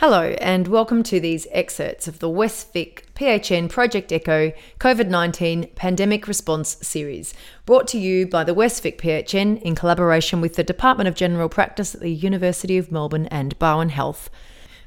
Hello, and welcome to these excerpts of the West Vic PHN Project Echo COVID 19 Pandemic Response Series, brought to you by the West Vic PHN in collaboration with the Department of General Practice at the University of Melbourne and Barwon Health.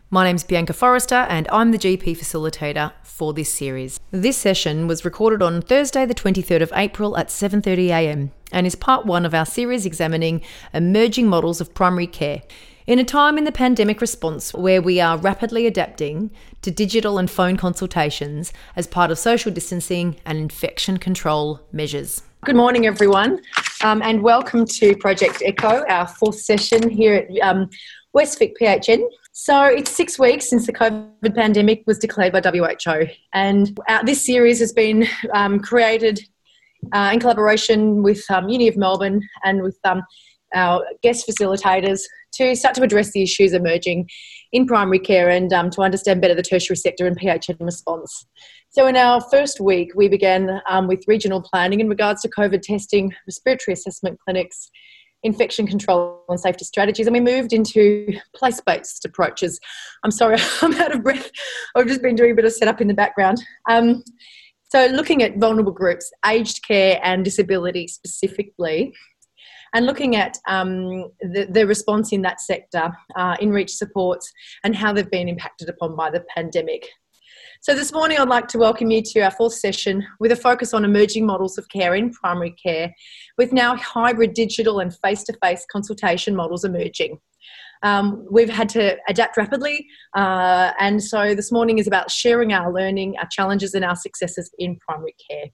My name's Bianca Forrester, and I'm the GP facilitator for this series. This session was recorded on Thursday, the 23rd of April at 7:30am, and is part one of our series examining emerging models of primary care. In a time in the pandemic response where we are rapidly adapting to digital and phone consultations as part of social distancing and infection control measures. Good morning, everyone, um, and welcome to Project Echo, our fourth session here at um, West Vic PHN. So it's six weeks since the COVID pandemic was declared by WHO, and uh, this series has been um, created uh, in collaboration with um, Uni of Melbourne and with um, our guest facilitators to start to address the issues emerging in primary care and um, to understand better the tertiary sector and PHN response. So, in our first week, we began um, with regional planning in regards to COVID testing, respiratory assessment clinics, infection control and safety strategies, and we moved into place based approaches. I'm sorry, I'm out of breath. I've just been doing a bit of setup in the background. Um, so, looking at vulnerable groups, aged care and disability specifically, and looking at um, the, the, response in that sector, uh, in reach supports, and how they've been impacted upon by the pandemic. So, this morning I'd like to welcome you to our fourth session with a focus on emerging models of care in primary care, with now hybrid digital and face to face consultation models emerging. Um, we've had to adapt rapidly, uh, and so this morning is about sharing our learning, our challenges, and our successes in primary care.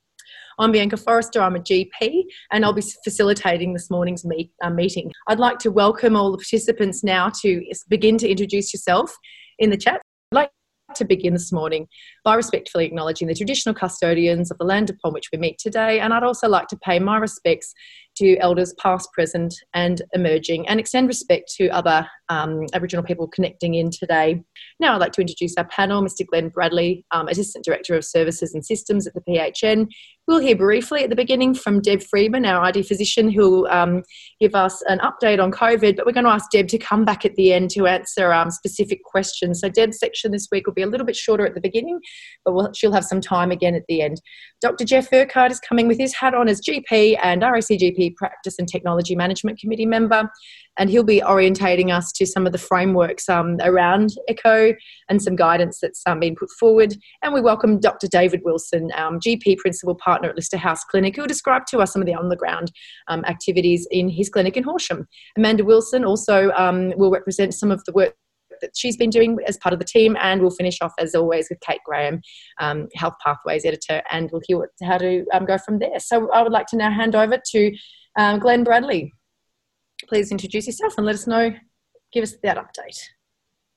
I'm Bianca Forrester, I'm a GP, and I'll be facilitating this morning's meet, uh, meeting. I'd like to welcome all the participants now to begin to introduce yourself in the chat. I'd like to begin this morning by respectfully acknowledging the traditional custodians of the land upon which we meet today, and I'd also like to pay my respects to elders past, present, and emerging, and extend respect to other um, Aboriginal people connecting in today. Now, I'd like to introduce our panel Mr. Glenn Bradley, um, Assistant Director of Services and Systems at the PHN, We'll hear briefly at the beginning from Deb Friedman, our ID physician, who'll um, give us an update on COVID. But we're going to ask Deb to come back at the end to answer um, specific questions. So Deb's section this week will be a little bit shorter at the beginning, but we'll, she'll have some time again at the end. Dr. Jeff Urquhart is coming with his hat on as GP and RACGP Practice and Technology Management Committee member and he'll be orientating us to some of the frameworks um, around ECHO and some guidance that's um, been put forward. And we welcome Dr. David Wilson, um, GP Principal Partner at Lister House Clinic, who will describe to us some of the on the ground um, activities in his clinic in Horsham. Amanda Wilson also um, will represent some of the work that she's been doing as part of the team. And we'll finish off, as always, with Kate Graham, um, Health Pathways Editor, and we'll hear what, how to um, go from there. So I would like to now hand over to um, Glenn Bradley please introduce yourself and let us know, give us that update.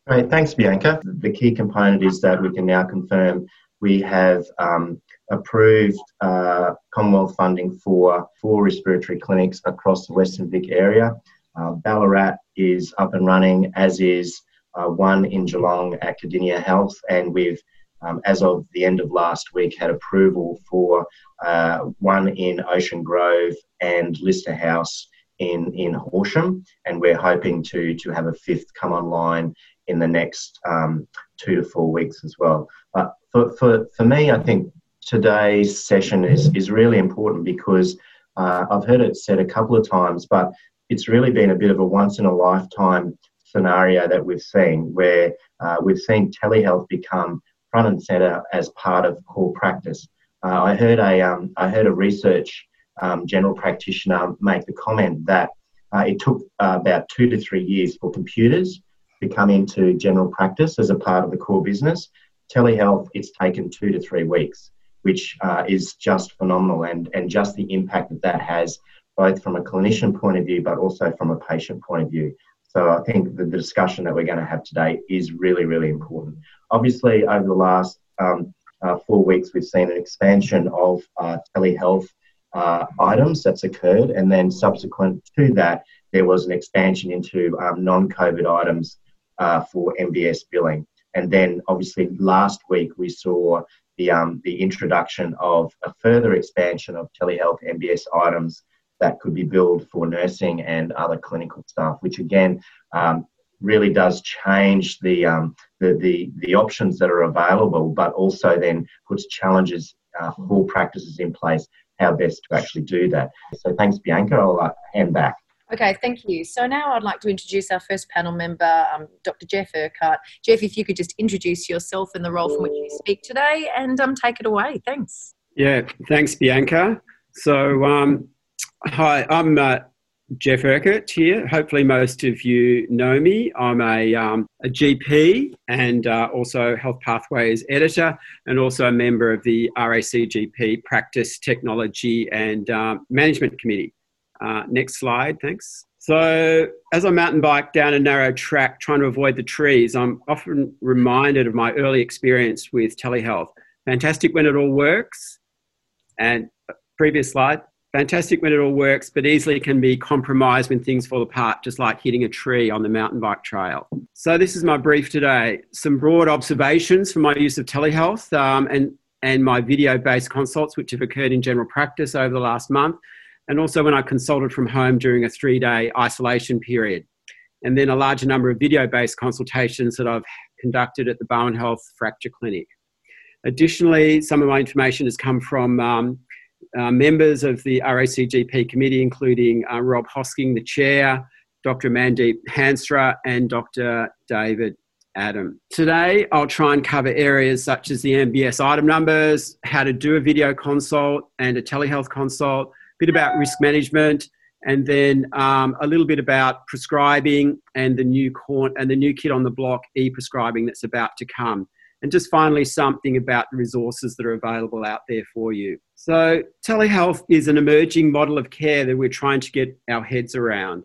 Great, thanks, Bianca. The key component is that we can now confirm we have um, approved uh, Commonwealth funding for four respiratory clinics across the Western Vic area. Uh, Ballarat is up and running, as is uh, one in Geelong at Cardinia Health, and we've, um, as of the end of last week, had approval for uh, one in Ocean Grove and Lister House in, in Horsham, and we're hoping to, to have a fifth come online in the next um, two to four weeks as well. But for, for, for me, I think today's session is, is really important because uh, I've heard it said a couple of times, but it's really been a bit of a once in a lifetime scenario that we've seen where uh, we've seen telehealth become front and center as part of core practice. Uh, I heard a um, I heard a research um, general practitioner make the comment that uh, it took uh, about two to three years for computers to come into general practice as a part of the core business. Telehealth, it's taken two to three weeks, which uh, is just phenomenal, and, and just the impact that that has, both from a clinician point of view, but also from a patient point of view. So I think the, discussion that we're going to have today is really, really important. Obviously, over the last um, uh, four weeks, we've seen an expansion of uh, telehealth uh, items that's occurred, and then subsequent to that, there was an expansion into um, non-COVID items uh, for MBS billing. And then, obviously, last week we saw the um, the introduction of a further expansion of telehealth MBS items that could be billed for nursing and other clinical staff, which again um, really does change the, um, the, the, the, options that are available, but also then puts challenges uh, for practices in place how best to actually do that. So thanks, Bianca. I'll uh, hand back. Okay, thank you. So now I'd like to introduce our first panel member, um, Dr. Jeff Urquhart. Jeff, if you could just introduce yourself and the role from which you speak today and um, take it away. Thanks. Yeah, thanks, Bianca. So, um, hi, I'm uh, Jeff Urquhart here. Hopefully, most of you know me. I'm a, um, a GP and uh, also Health Pathways editor, and also a member of the RACGP Practice Technology and uh, Management Committee. Uh, next slide, thanks. So, as I mountain bike down a narrow track trying to avoid the trees, I'm often reminded of my early experience with telehealth. Fantastic when it all works. And uh, previous slide, fantastic when it all works, but easily can be compromised when things fall apart, just like hitting a tree on the mountain bike trail. So, this is my brief today. Some broad observations from my use of telehealth um, and, and my video based consults, which have occurred in general practice over the last month, and also when I consulted from home during a three day isolation period. And then a larger number of video based consultations that I've conducted at the Barwon Health Fracture Clinic. Additionally, some of my information has come from um, uh, members of the RACGP committee, including uh, Rob Hosking, the chair, Dr. Mandeep Hansra, and Dr. David Adam. Today, I'll try and cover areas such as the MBS item numbers, how to do a video consult and a telehealth consult, a bit about risk management, and then um, a little bit about prescribing and the new corn and the new kid on the block e-prescribing that's about to come. And just finally, something about the resources that are available out there for you. So, telehealth is an emerging model of care that we're trying to get our heads around.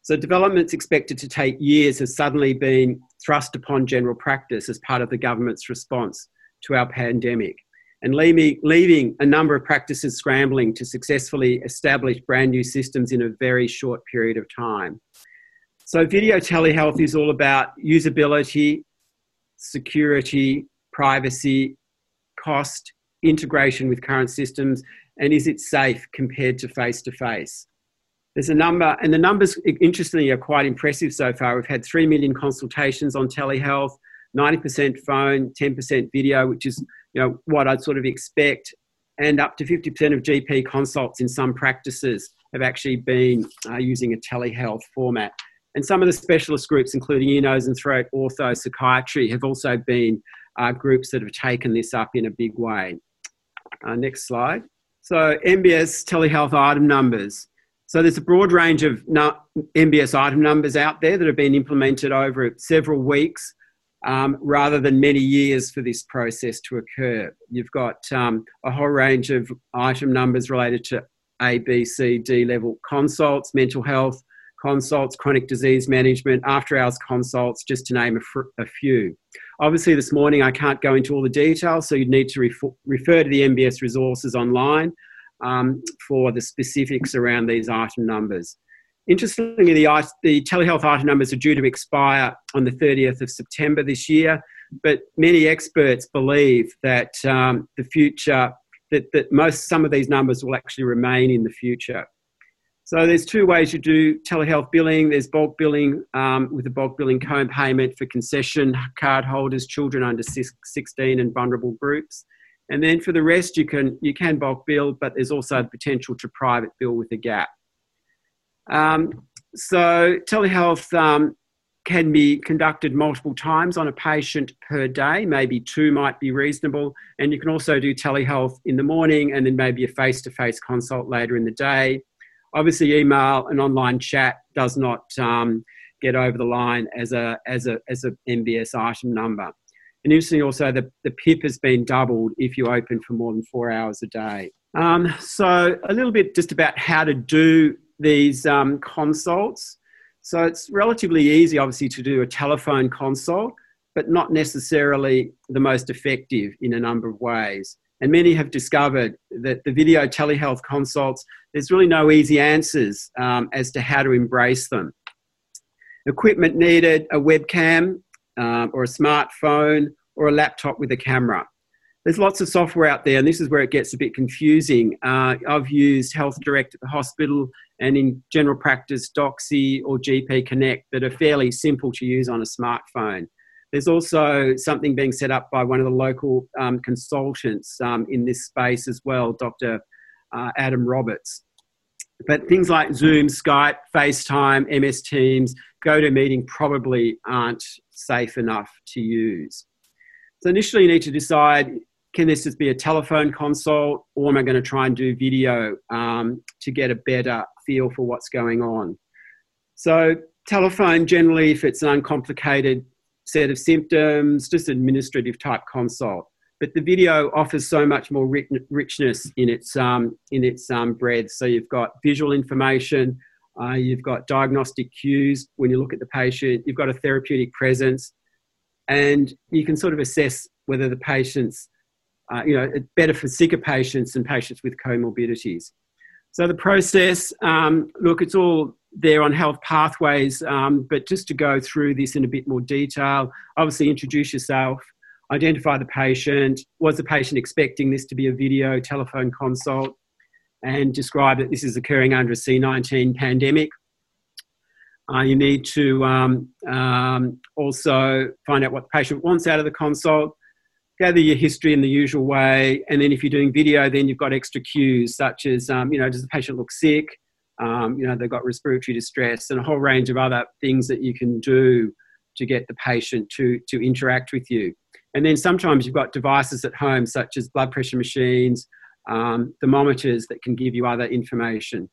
So, developments expected to take years has suddenly been thrust upon general practice as part of the government's response to our pandemic, and leaving a number of practices scrambling to successfully establish brand new systems in a very short period of time. So, video telehealth is all about usability, security, privacy, cost, integration with current systems, and is it safe compared to face to face? There's a number, and the numbers, interestingly, are quite impressive so far. We've had 3 million consultations on telehealth, 90% phone, 10% video, which is you know, what I'd sort of expect, and up to 50% of GP consults in some practices have actually been uh, using a telehealth format. And some of the specialist groups, including ear, nose, and throat, ortho, psychiatry, have also been uh, groups that have taken this up in a big way. Uh, next slide. So, MBS telehealth item numbers. So, there's a broad range of MBS item numbers out there that have been implemented over several weeks um, rather than many years for this process to occur. You've got um, a whole range of item numbers related to A, B, C, D level consults, mental health, consults, chronic disease management, after hours consults, just to name a, fr- a, few. Obviously, this morning I can't go into all the details, so you'd need to refer, refer to the MBS resources online um, for the specifics around these item numbers. Interestingly, the, the telehealth item numbers are due to expire on the 30th of September this year, but many experts believe that um, the future, that, that most, some of these numbers will actually remain in the future. So there's two ways you do telehealth billing. There's bulk billing um, with a bulk billing co-payment for concession card holders, children under 16 and vulnerable groups. And then for the rest, you can, you can bulk bill, but there's also the potential to private bill with a gap. Um, so telehealth um, can be conducted multiple times on a patient per day. Maybe two might be reasonable. And you can also do telehealth in the morning and then maybe a face to face consult later in the day. Obviously, email and online chat does not um, get over the line as a as a as a MBS item number. And interestingly, also the, the PIP has been doubled if you open for more than four hours a day. Um, so a little bit just about how to do these um, consults. So it's relatively easy, obviously, to do a telephone consult, but not necessarily the most effective in a number of ways. And many have discovered that the video telehealth consults, there's really no easy answers um, as to how to embrace them. Equipment needed a webcam um, or a smartphone or a laptop with a camera. there's lots of software out there, and this is where it gets a bit confusing. Uh, I've used Health Direct at the hospital and in general practice, Doxy or GP Connect that are fairly simple to use on a smartphone. There's also something being set up by one of the local um, consultants um, in this space as well, Dr. Uh, Adam Roberts. But things like Zoom, Skype, FaceTime, MS Teams, GoToMeeting probably aren't safe enough to use. So initially, you need to decide can this just be a telephone consult or am I going to try and do video um, to get a better feel for what's going on? So, telephone generally, if it's an uncomplicated set of symptoms, just administrative type consult. But the video offers so much more richness in its, um, in its um, breadth. So, you've got visual information, uh, you've got diagnostic cues when you look at the patient, you've got a therapeutic presence, and you can sort of assess whether the patient's uh, you know, it's better for sicker patients and patients with comorbidities. So the process, um, look, it's all there on health pathways, um, but just to go through this in a bit more detail, obviously introduce yourself, identify the patient, was the patient expecting this to be a video telephone consult, and describe that this is occurring under a C19 pandemic. Uh, you need to um, um also find out what the patient wants out of the consult, gather your history in the usual way. And then if you're doing video, then you've got extra cues such as, um, you know, does the patient look sick? Um, you know, they've got respiratory distress and a whole range of other things that you can do to get the patient to, to interact with you. And then sometimes you've got devices at home such as blood pressure machines, um, thermometers that can give you other information.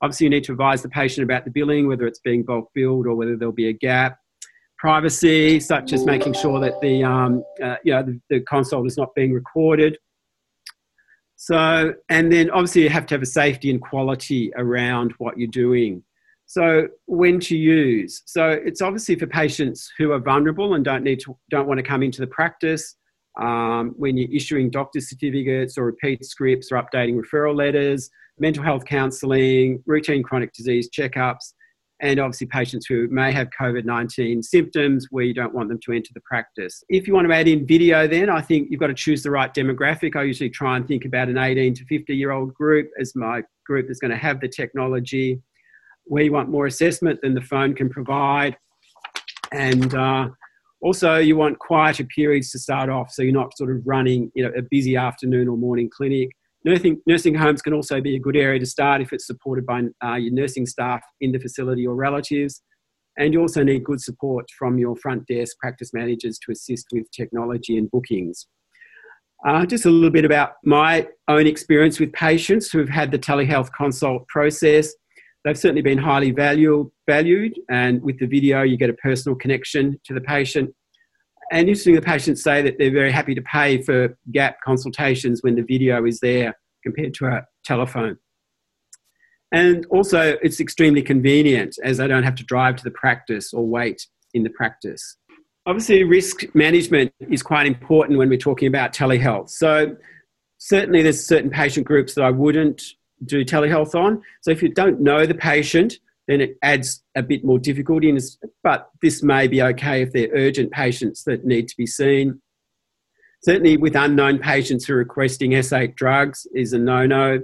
Obviously, you need to advise the patient about the billing, whether it's being bulk billed or whether there'll be a gap privacy, such as making sure that the, um, uh, you know, the, the consult is not being recorded. So, and then obviously you have to have a safety and quality around what you're doing. So, when to use? So, it's obviously for patients who are vulnerable and don't need to, don't want to come into the practice. Um, when you're issuing doctor certificates or repeat scripts or updating referral letters, mental health counselling, routine chronic disease checkups, and obviously patients who may have COVID 19 symptoms we don't want them to enter the practice. If you want to add in video, then I think you've got to choose the right demographic. I usually try and think about an 18 to 50 year old group as my group that's going to have the technology. Where you want more assessment than the phone can provide. And uh, also, you want quieter periods to start off so you're not sort of running you know, a busy afternoon or morning clinic Nursing, nursing homes can also be a good area to start if it's supported by uh, your nursing staff in the facility or relatives. And you also need good support from your front desk practice managers to assist with technology and bookings. Uh, just a little bit about my own experience with patients who've had the telehealth consult process. They've certainly been highly value, valued, and with the video, you get a personal connection to the patient and interestingly, the patients say that they're very happy to pay for gap consultations when the video is there compared to a telephone. And also, it's extremely convenient as they don't have to drive to the practice or wait in the practice. Obviously, risk management is quite important when we're talking about telehealth. So, certainly, there's certain patient groups that I wouldn't do telehealth on. So, if you don't know the patient, then it adds a bit more difficulty. But this may be okay if they're urgent patients that need to be seen. Certainly, with unknown patients who are requesting S8 drugs is a no no.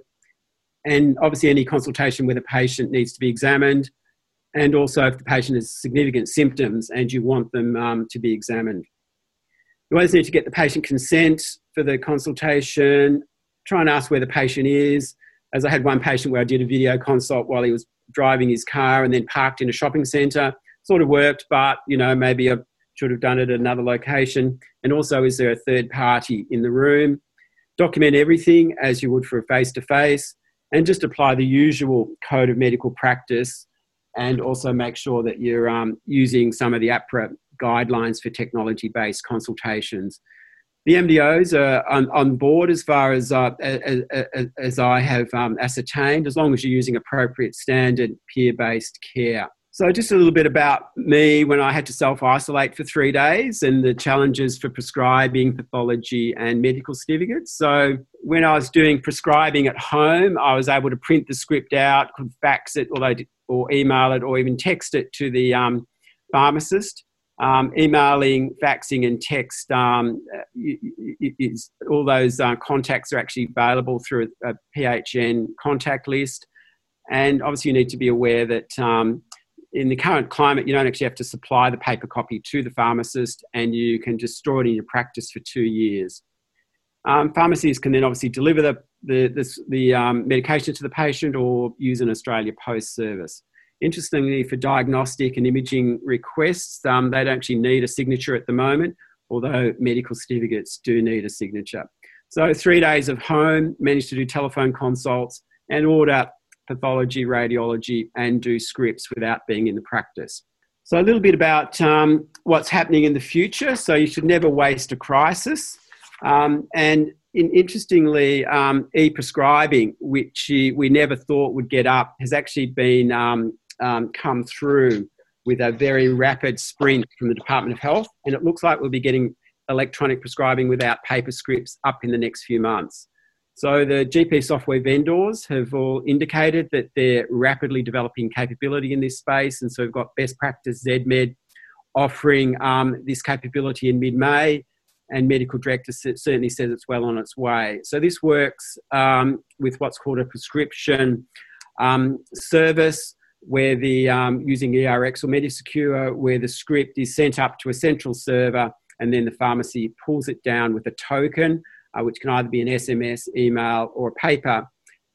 And obviously, any consultation with a patient needs to be examined. And also, if the patient has significant symptoms and you want them um, to be examined. You always need to get the patient consent for the consultation, try and ask where the patient is. As I had one patient where I did a video consult while he was driving his car and then parked in a shopping centre. Sort of worked, but you know maybe I should have done it at another location. And also, is there a third party in the room? Document everything as you would for a face to face, and just apply the usual code of medical practice. And also make sure that you're um, using some of the AHPRA guidelines for technology based consultations the MDOs are on, on board as far as, uh, as, as, I have um, ascertained, as long as you're using appropriate standard peer based care. So, just a little bit about me when I had to self isolate for three days and the challenges for prescribing pathology and medical certificates. So, when I was doing prescribing at home, I was able to print the script out, could fax it, or, or email it, or even text it to the um, pharmacist Um, emailing, faxing, and text um, is all those uh, contacts are actually available through a, PHN contact list. And obviously, you need to be aware that um, in the current climate, you don't actually have to supply the paper copy to the pharmacist, and you can just store it in your practice for two years. Um, pharmacies can then obviously deliver the, the, the, the um, medication to the patient or use an Australia Post service. Interestingly, for diagnostic and imaging requests, um, they don't actually need a signature at the moment, although medical certificates do need a signature. So, three days of home, managed to do telephone consults and order pathology, radiology, and do scripts without being in the practice. So, a little bit about um, what's happening in the future. So, you should never waste a crisis. Um, and in, interestingly, um, e prescribing, which we never thought would get up, has actually been um, um, come through with a very rapid sprint from the Department of Health. And it looks like we'll be getting electronic prescribing without paper scripts up in the next few months. So the GP software vendors have all indicated that they're rapidly developing capability in this space. And so we've got best practice Zedmed offering um, this capability in mid-May and medical director certainly says it's well on its way. So this works um, with what's called a prescription um, service where the um, using ERX or Medisecure, where the script is sent up to a central server and then the pharmacy pulls it down with a token uh, which can either be an SMS, email, or a paper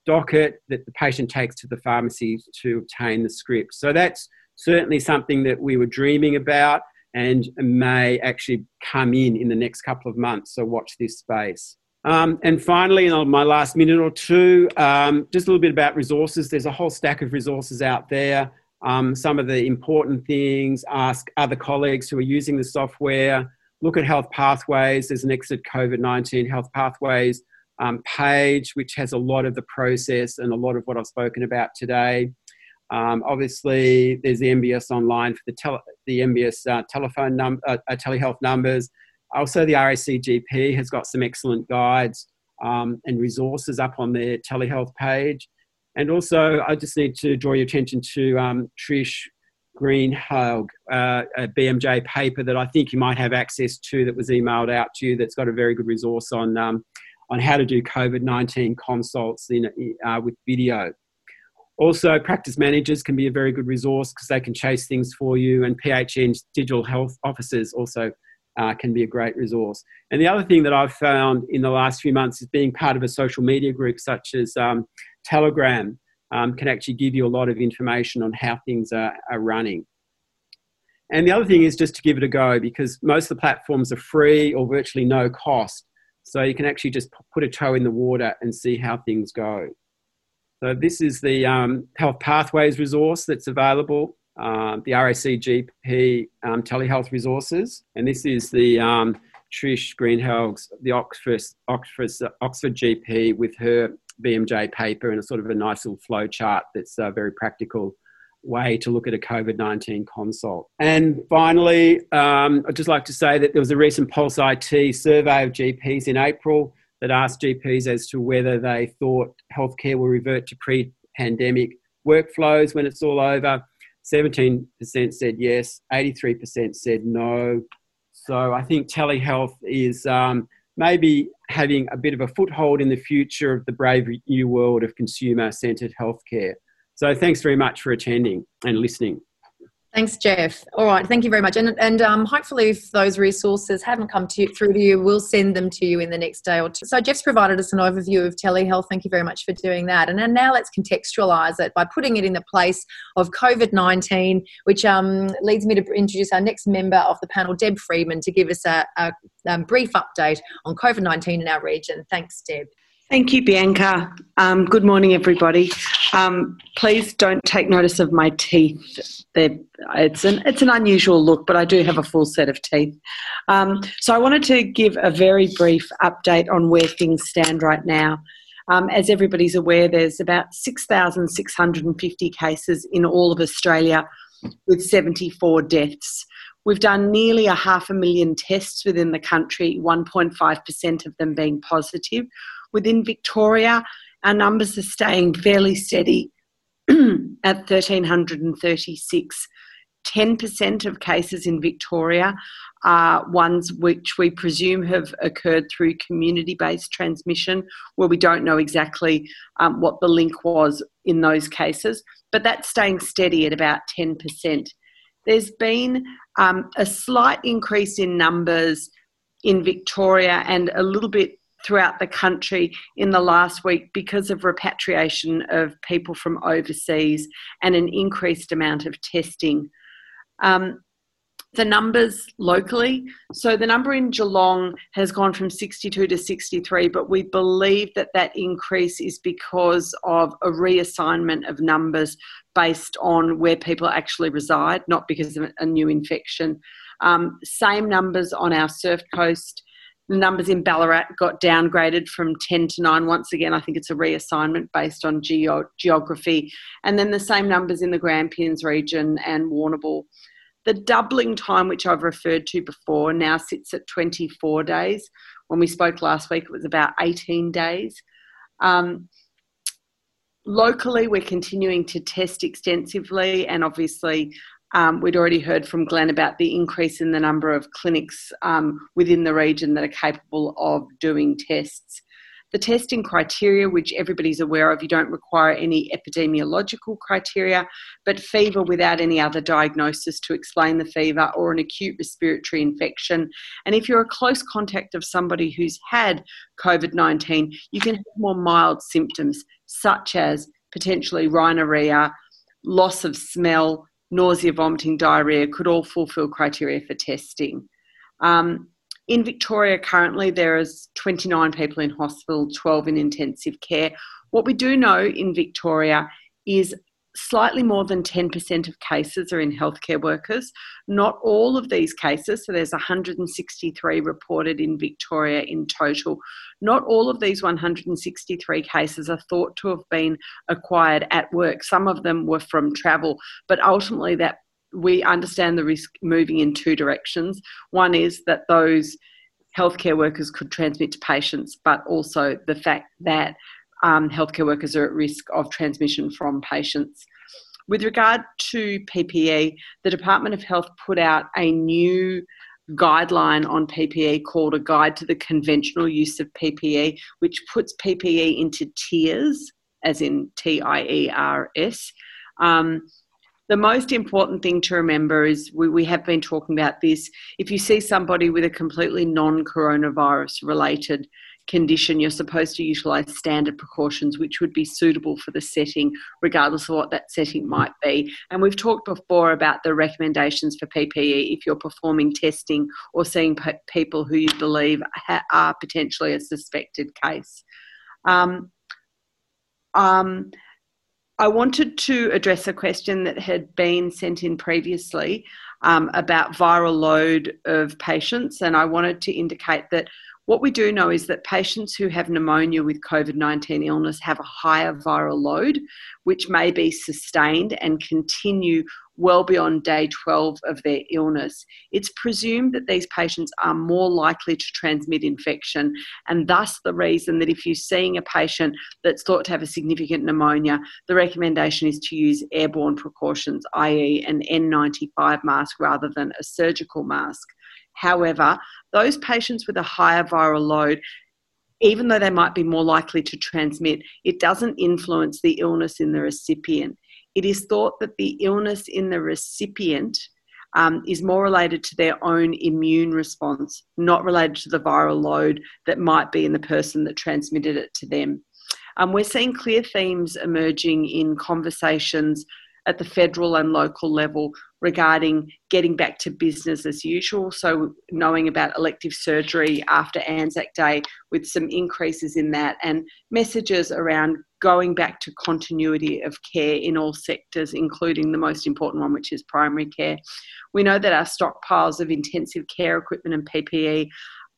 docket that the patient takes to the pharmacy to obtain the script. So that's certainly something that we were dreaming about and may actually come in in the next couple of months. So watch this space. Um, and finally, in my last minute or two, um, just a little bit about resources. There's a whole stack of resources out there. Um, some of the important things, ask other colleagues who are using the software look at health pathways. There's an Exit COVID 19 health pathways um, page, which has a lot of the process and a lot of what I've spoken about today. Um, obviously, there's the MBS online for the, tele, the MBS uh, telephone num- uh, uh, telehealth numbers. Also, the RACGP has got some excellent guides um, and resources up on their telehealth page. And also, I just need to draw your attention to um, Trish Greenhalgh, uh, a BMJ paper that I think you might have access to that was emailed out to you that's got a very good resource on, um, on how to do COVID 19 consults in, uh, with video. Also, practice managers can be a very good resource because they can chase things for you, and PHN's digital health officers also uh, can be a great resource. And the other thing that I've found in the last few months is being part of a social media group such as um, Telegram um, can actually give you a lot of information on how things are, are running. And the other thing is just to give it a go because most of the platforms are free or virtually no cost. So you can actually just put a toe in the water and see how things go. So this is the um, Health Pathways resource that's available, uh, the RACGP um, telehealth resources. And this is the um, Trish Greenhalgh's, the Oxford, Oxford, Oxford GP with her BMJ paper and a sort of a nice little flow chart that's a very practical way to look at a COVID 19 consult. And finally, um, I'd just like to say that there was a recent Pulse IT survey of GPs in April that asked GPs as to whether they thought healthcare will revert to pre pandemic workflows when it's all over. 17% said yes, 83% said no. So I think telehealth is um, maybe having a bit of a foothold in the future of the brave new world of consumer centered healthcare. So, thanks very much for attending and listening. Thanks, Jeff. All right, thank you very much. And, and um, hopefully, if those resources haven't come to you, through to you, we'll send them to you in the next day or two. So, Jeff's provided us an overview of telehealth. Thank you very much for doing that. And then now let's contextualize it by putting it in the place of COVID 19, which um, leads me to introduce our next member of the panel, Deb Friedman, to give us a, a, a brief update on COVID 19 in our region. Thanks, Deb. Thank you, Bianca. Um, good morning, everybody. Um, please don't take notice of my teeth. They're, it's an it's an unusual look, but I do have a full set of teeth. Um, so I wanted to give a very brief update on where things stand right now. Um, as everybody's aware, there's about 6,650 cases in all of Australia, with 74 deaths. We've done nearly a half a million tests within the country, 1.5% of them being positive Within Victoria, our numbers are staying fairly steady at 1,336 10% of cases in Victoria are ones which we presume have occurred through community based transmission, where we don't know exactly um, what the link was in those cases, but that's staying steady at about 10%. There's been um, a slight increase in numbers in Victoria and a little bit throughout the country in the last week because of repatriation of people from overseas and an increased amount of testing. Um, the numbers locally. So the number in Geelong has gone from 62 to 63, but we believe that that increase is because of a reassignment of numbers based on where people actually reside, not because of a new infection. Um, same numbers on our surf coast. The numbers in Ballarat got downgraded from 10 to 9. Once again, I think it's a reassignment based on geo- geography. And then the same numbers in the Grampians region and Warrnambool. The doubling time, which I've referred to before, now sits at 24 days. When we spoke last week, it was about 18 days. Um, locally, we're continuing to test extensively, and obviously, um, we'd already heard from Glenn about the increase in the number of clinics um, within the region that are capable of doing tests. The testing criteria, which everybody's aware of, you don't require any epidemiological criteria, but fever without any other diagnosis to explain the fever or an acute respiratory infection. And if you're a close contact of somebody who's had COVID 19, you can have more mild symptoms, such as potentially rhinorrhea, loss of smell, nausea, vomiting, diarrhea, could all fulfill criteria for testing. Um, in Victoria, currently, there is 29 people in hospital, 12 in intensive care. What we do know in Victoria is slightly more than 10% of cases are in healthcare workers. Not all of these cases, so there's 163 reported in Victoria in total. Not all of these 163 cases are thought to have been acquired at work. Some of them were from travel, but ultimately that we understand the risk moving in two directions. One is that those healthcare workers could transmit to patients, but also the fact that um, healthcare workers are at risk of transmission from patients. With regard to PPE, the Department of Health put out a new guideline on PPE called a Guide to the Conventional Use of PPE, which puts PPE into tiers, as in T I E R S. Um, the most important thing to remember is we, we have been talking about this. If you see somebody with a completely non coronavirus related condition, you're supposed to utilize standard precautions which would be suitable for the setting, regardless of what that setting might be. And we've talked before about the recommendations for PPE if you're performing testing or seeing people who you believe ha- are potentially a suspected case. Um, um, I wanted to address a question that had been sent in previously um, about viral load of patients, and I wanted to indicate that what we do know is that patients who have pneumonia with COVID 19 illness have a higher viral load, which may be sustained and continue well beyond day 12 of their illness. It's presumed that these patients are more likely to transmit infection, and thus the reason that if you're seeing a patient that's thought to have a significant pneumonia, the recommendation is to use airborne precautions, i.e., an N95 mask rather than a surgical mask. However, those patients with a higher viral load even though they might be more likely to transmit, it doesn't influence the illness in the recipient it is thought that the illness in the recipient um, is more related to their own immune response, not related to the viral load that might be in the person that transmitted it to them. Um, we're seeing clear themes emerging in conversations at the federal and local level regarding getting back to business as usual. So, knowing about elective surgery after Anzac Day with some increases in that, and messages around going back to continuity of care in all sectors, including the most important one, which is primary care. We know that our stockpiles of intensive care equipment and PPE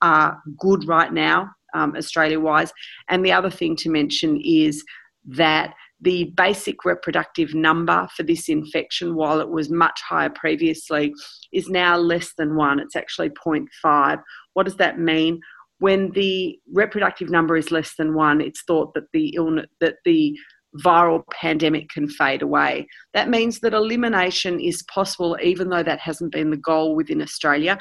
are good right now, um, Australia wise. And the other thing to mention is that the basic reproductive number for this infection, while it was much higher previously, is now less than one. It's actually 0.5. What does that mean? When the reproductive number is less than one, it's thought that the illness, that the viral pandemic can fade away. That means that elimination is possible, even though that hasn't been the goal within Australia.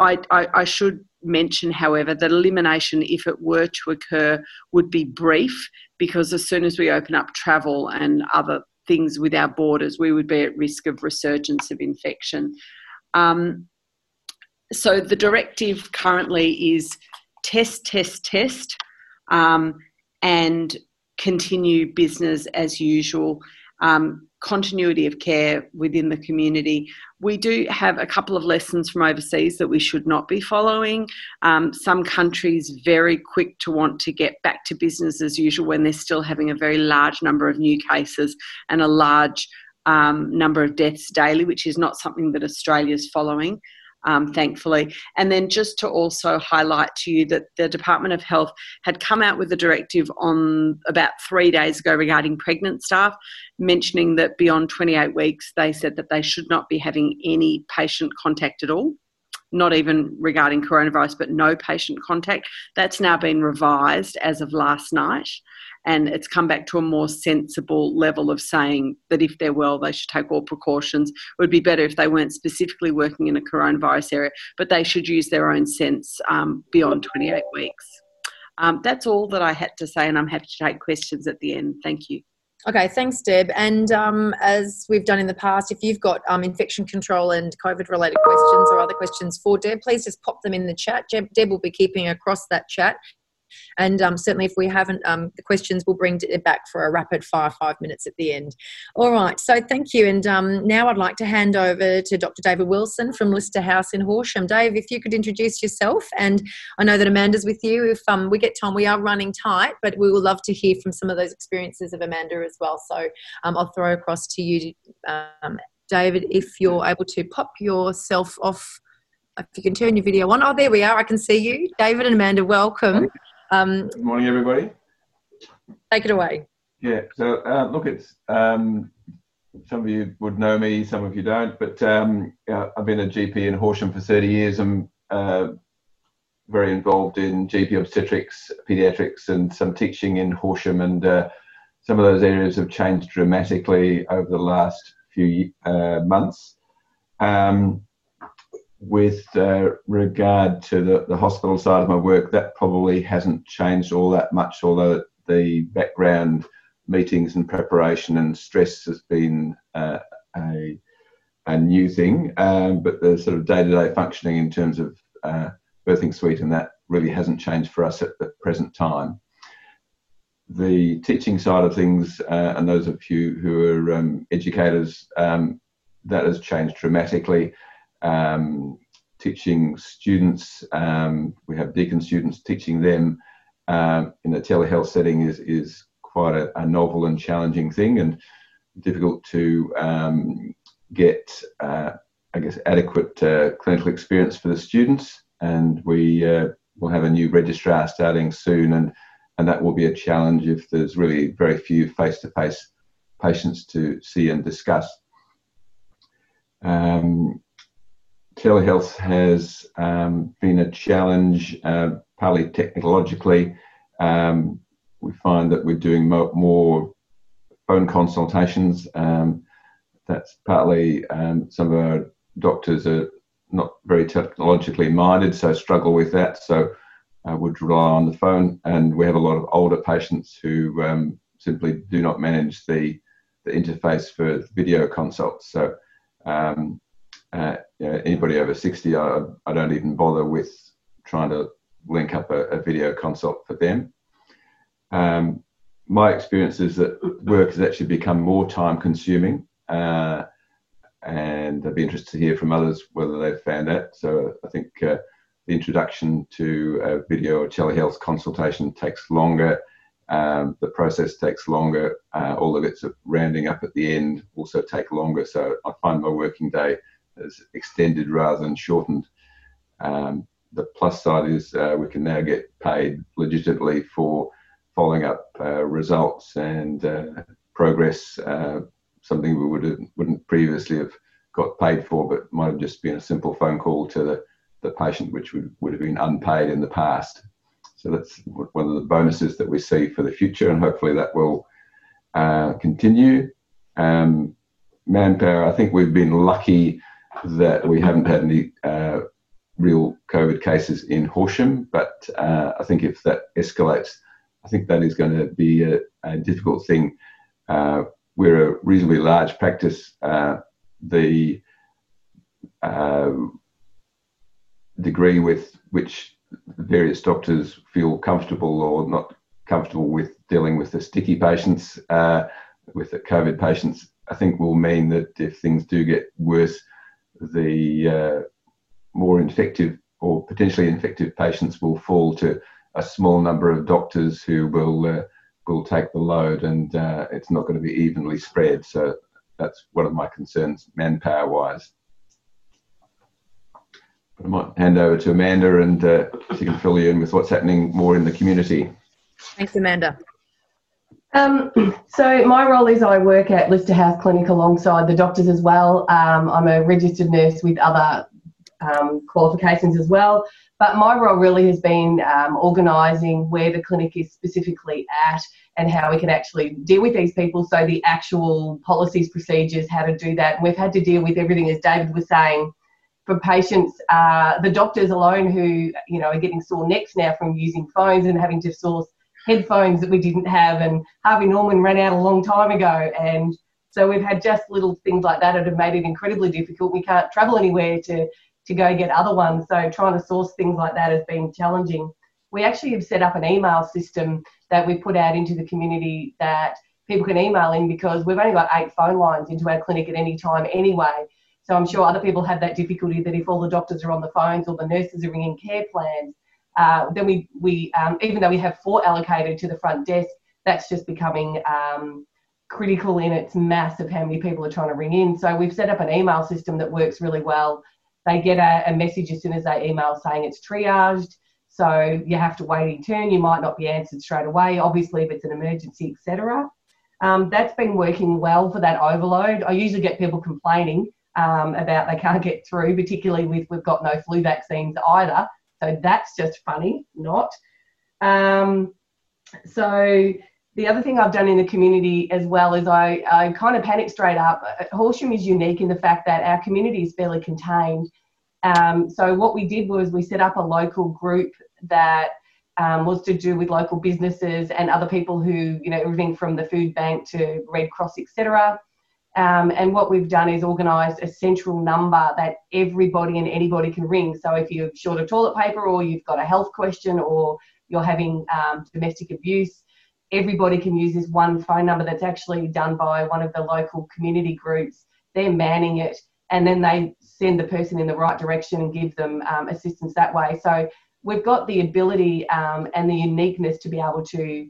I, I, I should mention, however, that elimination, if it were to occur, would be brief because as soon as we open up travel and other things with our borders, we would be at risk of resurgence of infection. Um, so the directive currently is test, test, test, um, and continue business as usual. Um, continuity of care within the community. We do have a couple of lessons from overseas that we should not be following. Um, some countries very quick to want to get back to business as usual when they're still having a very large number of new cases and a large um, number of deaths daily, which is not something that Australia is following um, thankfully. And then just to also highlight to you that the Department of Health had come out with a directive on about three days ago regarding pregnant staff, mentioning that beyond 28 weeks, they said that they should not be having any patient contact at all. Not even regarding coronavirus, but no patient contact. That's now been revised as of last night and it's come back to a more sensible level of saying that if they're well, they should take all precautions. It would be better if they weren't specifically working in a coronavirus area, but they should use their own sense um, beyond 28 weeks. Um, that's all that I had to say, and I'm happy to take questions at the end. Thank you. Okay, thanks, Deb. And um, as we've done in the past, if you've got um, infection control and COVID related questions or other questions for Deb, please just pop them in the chat. Deb, Deb will be keeping across that chat. And um, certainly, if we haven't, um, the questions will bring it back for a rapid fire five minutes at the end. All right, so thank you. And um, now I'd like to hand over to Dr. David Wilson from Lister House in Horsham. Dave, if you could introduce yourself, and I know that Amanda's with you. If um, we get time, we are running tight, but we will love to hear from some of those experiences of Amanda as well. So um, I'll throw across to you, um, David, if you're able to pop yourself off if you can turn your video on. Oh, there we are. I can see you. David and Amanda, welcome. Um, Good morning, everybody. Take it away. Yeah, so uh, look, it's um, some of you would know me, some of you don't, but um, I've been a GP in Horsham for 30 years. I'm uh, very involved in GP obstetrics, pediatrics, and some teaching in Horsham, and uh, some of those areas have changed dramatically over the last few uh, months. Um, with uh, regard to the, the hospital side of my work, that probably hasn't changed all that much, although the background meetings and preparation and stress has been uh, a, a new thing. Um, but the sort of day to day functioning in terms of uh, birthing suite and that really hasn't changed for us at the present time. The teaching side of things, uh, and those of you who are um, educators, um, that has changed dramatically um, teaching students. Um, we have Deakin students teaching them um, in a telehealth setting is is quite a, a, novel and challenging thing, and difficult to um, get, uh, I guess, adequate uh, clinical experience for the students. And we uh, will have a new registrar starting soon, and and that will be a challenge if there's really very few face-to-face patients to see and discuss. Um, telehealth has um, been a challenge, uh, partly technologically. Um, we find that we're doing mo- more phone consultations. Um, that's partly um, some of our doctors are not very technologically minded, so struggle with that. So uh, would rely on the phone, and we have a lot of older patients who um, simply do not manage the the interface for video consults. So um, uh, anybody over 60, I, I, don't even bother with trying to link up a, a video consult for them. Um, my experience is that work has actually become more time consuming. Uh, and I'd be interested to hear from others whether they've found that. So I think uh, the introduction to a video or telehealth consultation takes longer. Um, the process takes longer. Uh, all the bits of rounding up at the end also take longer. So I find my working day is extended rather than shortened. Um, the plus side is uh, we can now get paid legitimately for following up uh, results and uh, progress, uh, something we would wouldn't previously have got paid for, but might have just been a simple phone call to the, the patient, which would, would have been unpaid in the past. So that's one of the bonuses that we see for the future, and hopefully that will uh, continue. Um, manpower, I think we've been lucky that we haven't had any uh, real COVID cases in Horsham, but uh, I think if that escalates, I think that is going to be a, a difficult thing. Uh, we're a reasonably large practice. Uh, the uh, degree with which various doctors feel comfortable or not comfortable with dealing with the sticky patients, uh, with the COVID patients, I think will mean that if things do get worse, the uh, more infective or potentially infective patients will fall to a small number of doctors who will uh, will take the load, and uh, it's not going to be evenly spread. So that's one of my concerns, manpower wise. I might hand over to Amanda, and uh, she can fill you in with what's happening more in the community. Thanks, Amanda. Um, so my role is I work at Lister House Clinic alongside the doctors as well. Um, I'm a registered nurse with other um, qualifications as well. But my role really has been um, organising where the clinic is specifically at and how we can actually deal with these people. So the actual policies, procedures, how to do that. And we've had to deal with everything, as David was saying, for patients, uh, the doctors alone who you know are getting sore necks now from using phones and having to source headphones that we didn't have. And Harvey Norman ran out a long time ago, and so we've had just little things like that that have made it incredibly difficult. We can't travel anywhere to to go get other ones. So trying to source things like that has been challenging. We actually have set up an email system that we put out into the community that people can email in because we've only got eight phone lines into our clinic at any time anyway. So I'm sure other people have that difficulty that if all the doctors are on the phones or the nurses are ringing care plans, uh, then we, we um, even though we have four allocated to the front desk, that's just becoming um, critical in its mass of how many people are trying to ring in. So we've set up an email system that works really well they get a, a message as soon as they email saying it's triaged. So you have to wait in turn. You might not be answered straight away. Obviously, if it's an emergency, etc. Um, that's been working well for that overload. I usually get people complaining um, about they can't get through, particularly with we've got no flu vaccines either. So that's just funny, not. Um, so the other thing I've done in the community as well is I, I kind of panicked straight up. Horsham is unique in the fact that our community is fairly contained. Um, so what we did was we set up a local group that um, was to do with local businesses and other people who, you know, everything from the food bank to Red Cross, etc. Um, and what we've done is organised a central number that everybody and anybody can ring. So if you're short of toilet paper or you've got a health question or you're having um, domestic abuse, everybody can use this one phone number that's actually done by one of the local community groups. They're manning it, and then they send the person in the right direction and give them um, assistance that way. So we've got the ability um, and the uniqueness to be able to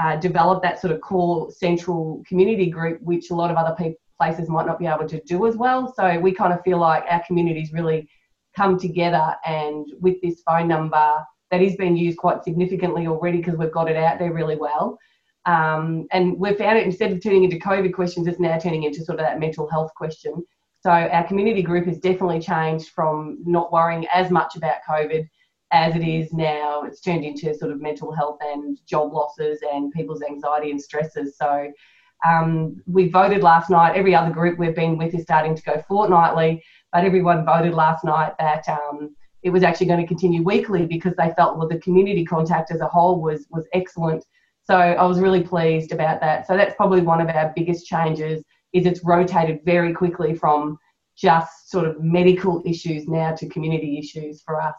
uh, develop that sort of core central community group, which a lot of other people, places might not be able to do as well. So we kind of feel like our communities really come together, and with this phone number that is being used quite significantly already because we've got it out there really well. Um, and we've found it instead of turning into COVID questions, it's now turning into sort of that mental health question. So our community group has definitely changed from not worrying as much about COVID as it is now. It's turned into sort of mental health and job losses and people's anxiety and stresses. So um, we voted last night. Every other group we've been with is starting to go fortnightly, but everyone voted last night that um, it was actually going to continue weekly because they felt well the community contact as a whole was was excellent. So I was really pleased about that. So that's probably one of our biggest changes is it's rotated very quickly from just sort of medical issues now to community issues for us.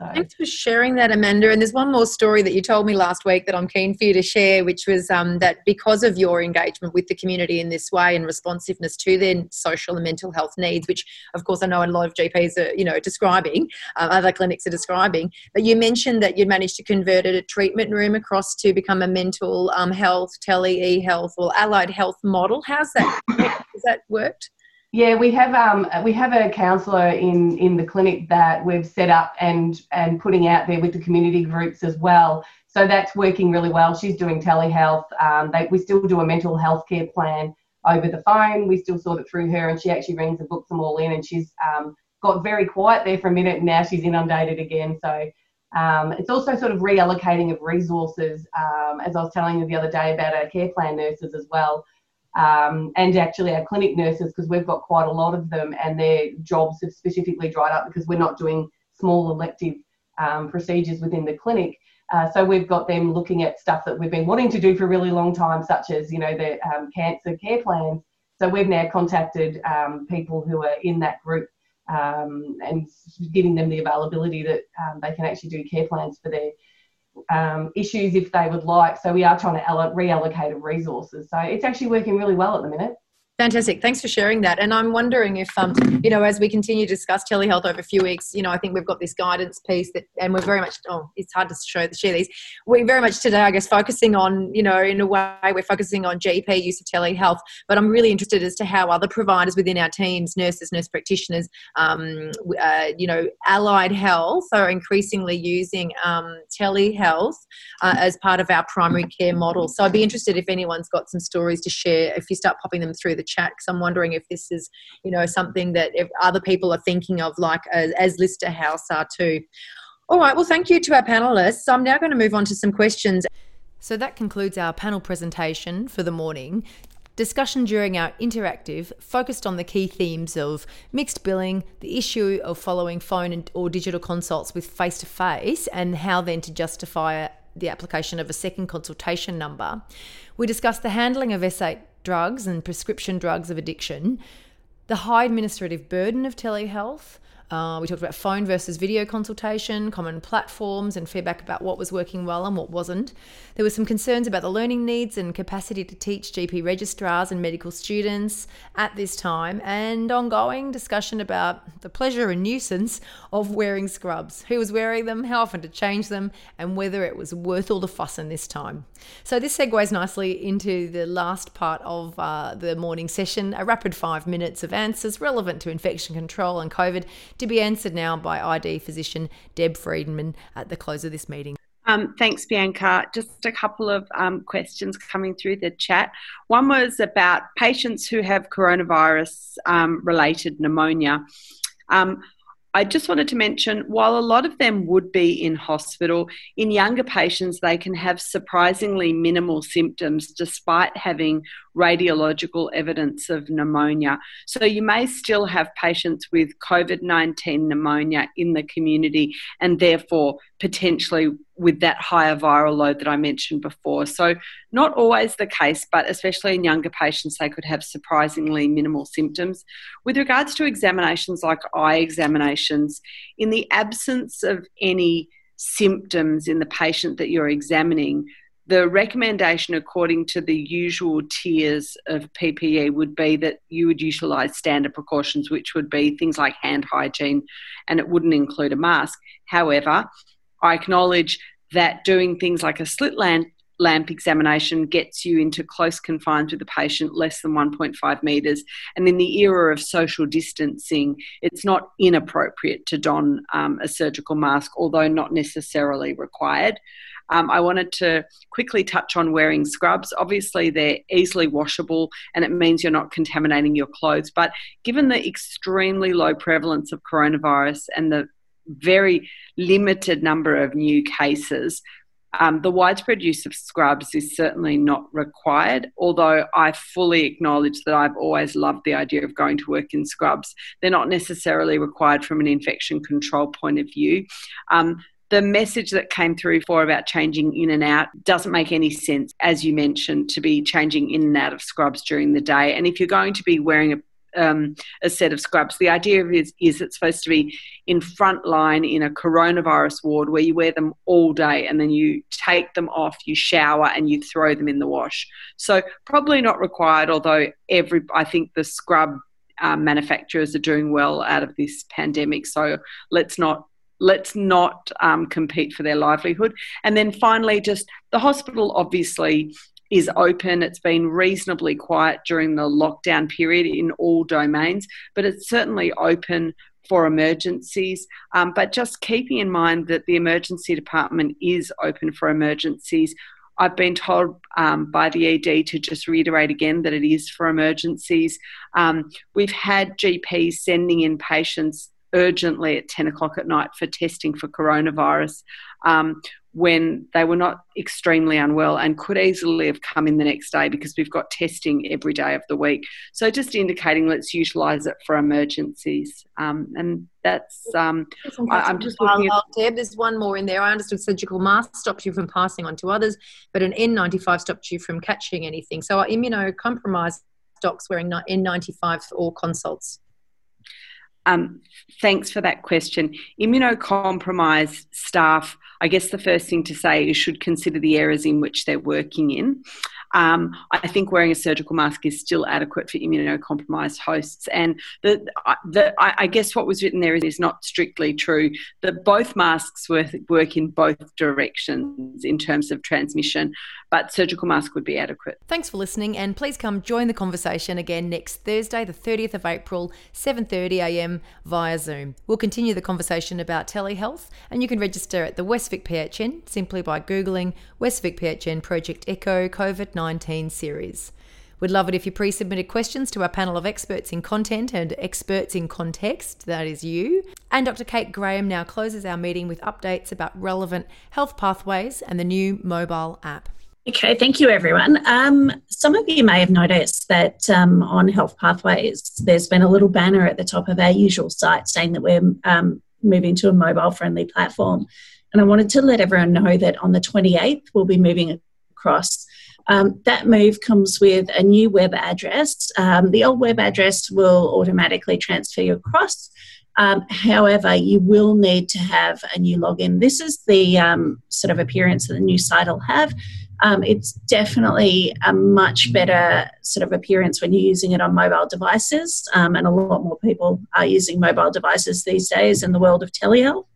So. Thanks for sharing that, Amanda. And there's one more story that you told me last week that I'm keen for you to share, which was um, that because of your engagement with the community in this way and responsiveness to their social and mental health needs, which of course I know a lot of GPs are, you know, describing, uh, other clinics are describing, but you mentioned that you'd managed to convert a treatment room across to become a mental um, health, tele e-health or allied health model. How's that? Has that worked? Yeah, we have um, we have a counsellor in in the clinic that we've set up and and putting out there with the community groups as well. So that's working really well. She's doing telehealth. Um, they, we still do a mental health care plan over the phone. We still sort it through her, and she actually rings and books them all in. And she's um, got very quiet there for a minute, and now she's inundated again. So Um, it's also sort of reallocating of resources, um, as I was telling you the other day about our care plan nurses as well, um, and actually our clinic nurses because we've got quite a lot of them, and their jobs have specifically dried up because we're not doing small elective um, procedures within the clinic. Uh, so we've got them looking at stuff that we've been wanting to do for a really long time, such as you know the um, cancer care plans. So we've now contacted um, people who are in that group um, and giving them the availability that um, they can actually do care plans for their um, issues if they would like. So we are trying to reallocate resources. So it's actually working really well at the minute. Fantastic. Thanks for sharing that. And I'm wondering if, um, you know, as we continue to discuss telehealth over a few weeks, you know, I think we've got this guidance piece that, and we're very much, oh, it's hard to show, share these. We're very much today, I guess, focusing on, you know, in a way, we're focusing on GP use of telehealth. But I'm really interested as to how other providers within our teams, nurses, nurse practitioners, um, uh, you know, allied health are increasingly using um, telehealth uh, as part of our primary care model. So I'd be interested if anyone's got some stories to share, if you start popping them through the chat because I'm wondering if this is, you know, something that other people are thinking of, like as, as Lister House are too. All right, well, thank you to our panelists. I'm now going to move on to some questions. So that concludes our panel presentation for the morning. Discussion during our interactive focused on the key themes of mixed billing, the issue of following phone or digital consults with face to face, and how then to justify the application of a second consultation number. We discussed the handling of S8 drugs and prescription drugs of addiction, the high administrative burden of telehealth, uh, we talked about phone versus video consultation, common platforms, and feedback about what was working well and what wasn't. There were some concerns about the learning needs and capacity to teach GP registrars and medical students at this time, and ongoing discussion about the pleasure and nuisance of wearing scrubs, who was wearing them, how often to change them, and whether it was worth all the fuss in this time. So, this segues nicely into the last part of uh, the morning session a rapid five minutes of answers relevant to infection control and COVID to be answered now by ID physician Deb Friedman at the close of this meeting. Um, thanks, Bianca. Just a couple of um, questions coming through the chat. One was about patients who have coronavirus um, related pneumonia. Um, I just wanted to mention while a lot of them would be in hospital, in younger patients, they can have surprisingly minimal symptoms despite having radiological evidence of pneumonia. So you may still have patients with COVID 19 pneumonia in the community and therefore potentially with that higher viral load that I mentioned before. So, not always the case, but especially in younger patients, they could have surprisingly minimal symptoms. With regards to examinations like eye examinations, in the absence of any symptoms in the patient that you're examining, the recommendation, according to the usual tiers of PPE, would be that you would utilise standard precautions, which would be things like hand hygiene, and it wouldn't include a mask. However, I acknowledge that doing things like a slit lamp, lamp examination gets you into close confines with the patient, less than 1.5 metres. And in the era of social distancing, it's not inappropriate to don um, a surgical mask, although not necessarily required. Um, I wanted to quickly touch on wearing scrubs. Obviously, they're easily washable and it means you're not contaminating your clothes. But given the extremely low prevalence of coronavirus and the very limited number of new cases, um, the widespread use of scrubs is certainly not required, although I fully acknowledge that I've always loved the idea of going to work in scrubs. They're not necessarily required from an infection control point of view. Um, the message that came through for about changing in and out doesn't make any sense, as you mentioned, to be changing in and out of scrubs during the day. And if you're going to be wearing a um, a set of scrubs. The idea is, is it's supposed to be in front line in a coronavirus ward where you wear them all day and then you take them off, you shower, and you throw them in the wash. So probably not required, although every I think the scrub um, manufacturers are doing well out of this pandemic. So let's not let's not um, compete for their livelihood. And then finally, just the hospital obviously is open. It's been reasonably quiet during the lockdown period in all domains, but it's certainly open for emergencies. Um, but just keeping in mind that the emergency department is open for emergencies. I've been told um, by the ED to just reiterate again that it is for emergencies. Um, we've had GPs sending in patients urgently at 10 o'clock at night for testing for coronavirus. Um, when they were not extremely unwell and could easily have come in the next day because we've got testing every day of the week. So just indicating let's utilise it for emergencies. Um, and that's, um, I, am just looking at. Deb, there's one more in there. I understood surgical mask stops you from passing on to others, but an N95 stops you from catching anything. So are immunocompromised docs wearing N95 for all consults? Um, thanks for that question. Immunocompromised staff, I guess the first thing to say is should consider the areas in which they're working in. Um, I think wearing a surgical mask is still adequate for immunocompromised hosts. And the, the, I guess what was written there is not strictly true. That both masks work, in both directions in terms of transmission, but surgical mask would be adequate. Thanks for listening, and please come join the conversation again next Thursday, the 30th of April, 7:30am via Zoom. We'll continue the conversation about telehealth, and you can register at the Westvic PHN simply by googling Westvic PHN Project Echo COVID 19 series. We'd love it if you pre submitted questions to our panel of experts in content and experts in context, that is you. And Dr. Kate Graham now closes our meeting with updates about relevant health pathways and the new mobile app. Okay, thank you, everyone. Um, some of you may have noticed that um, on Health Pathways, there's been a little banner at the top of our usual site saying that we're um, moving to a mobile friendly platform. And I wanted to let everyone know that on the 28th, we'll be moving across um, that move comes with a new web address. Um, the old web address will automatically transfer you across. Um, however, you will need to have a new login. This is the um, sort of appearance that the new site will have. Um, it's definitely a much better sort of appearance when you're using it on mobile devices, um, and a lot more people are using mobile devices these days in the world of telehealth.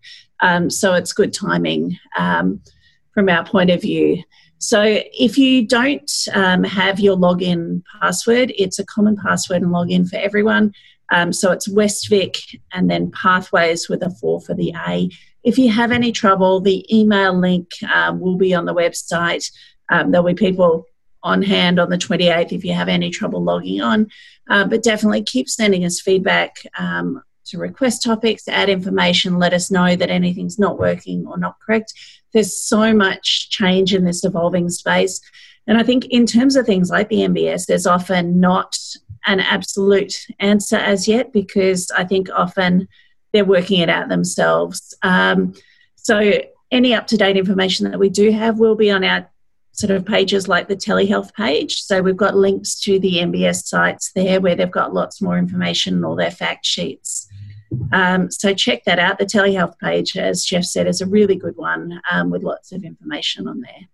So it's good timing from our point of view. So if you don't um, have your login password, it's a common password and login for everyone. Um, so it's Westvic and then Pathways with a four for the A. If you have any trouble, the email link um, will be on the website. Um, there'll be people on hand on the 28th if you have any trouble logging on. Uh, but definitely keep sending us feedback um, to request topics, add information, let us know that anything's not working or not correct. There's so much change in this evolving space. And I think, in terms of things like the MBS, there's often not an absolute answer as yet because I think often they're working it out themselves. Um, so, any up to date information that we do have will be on our sort of pages like the telehealth page. So, we've got links to the MBS sites there where they've got lots more information and all their fact sheets. Um, so check that out. The telehealth page, as Jeff said, is a really good one um, with lots of information on there.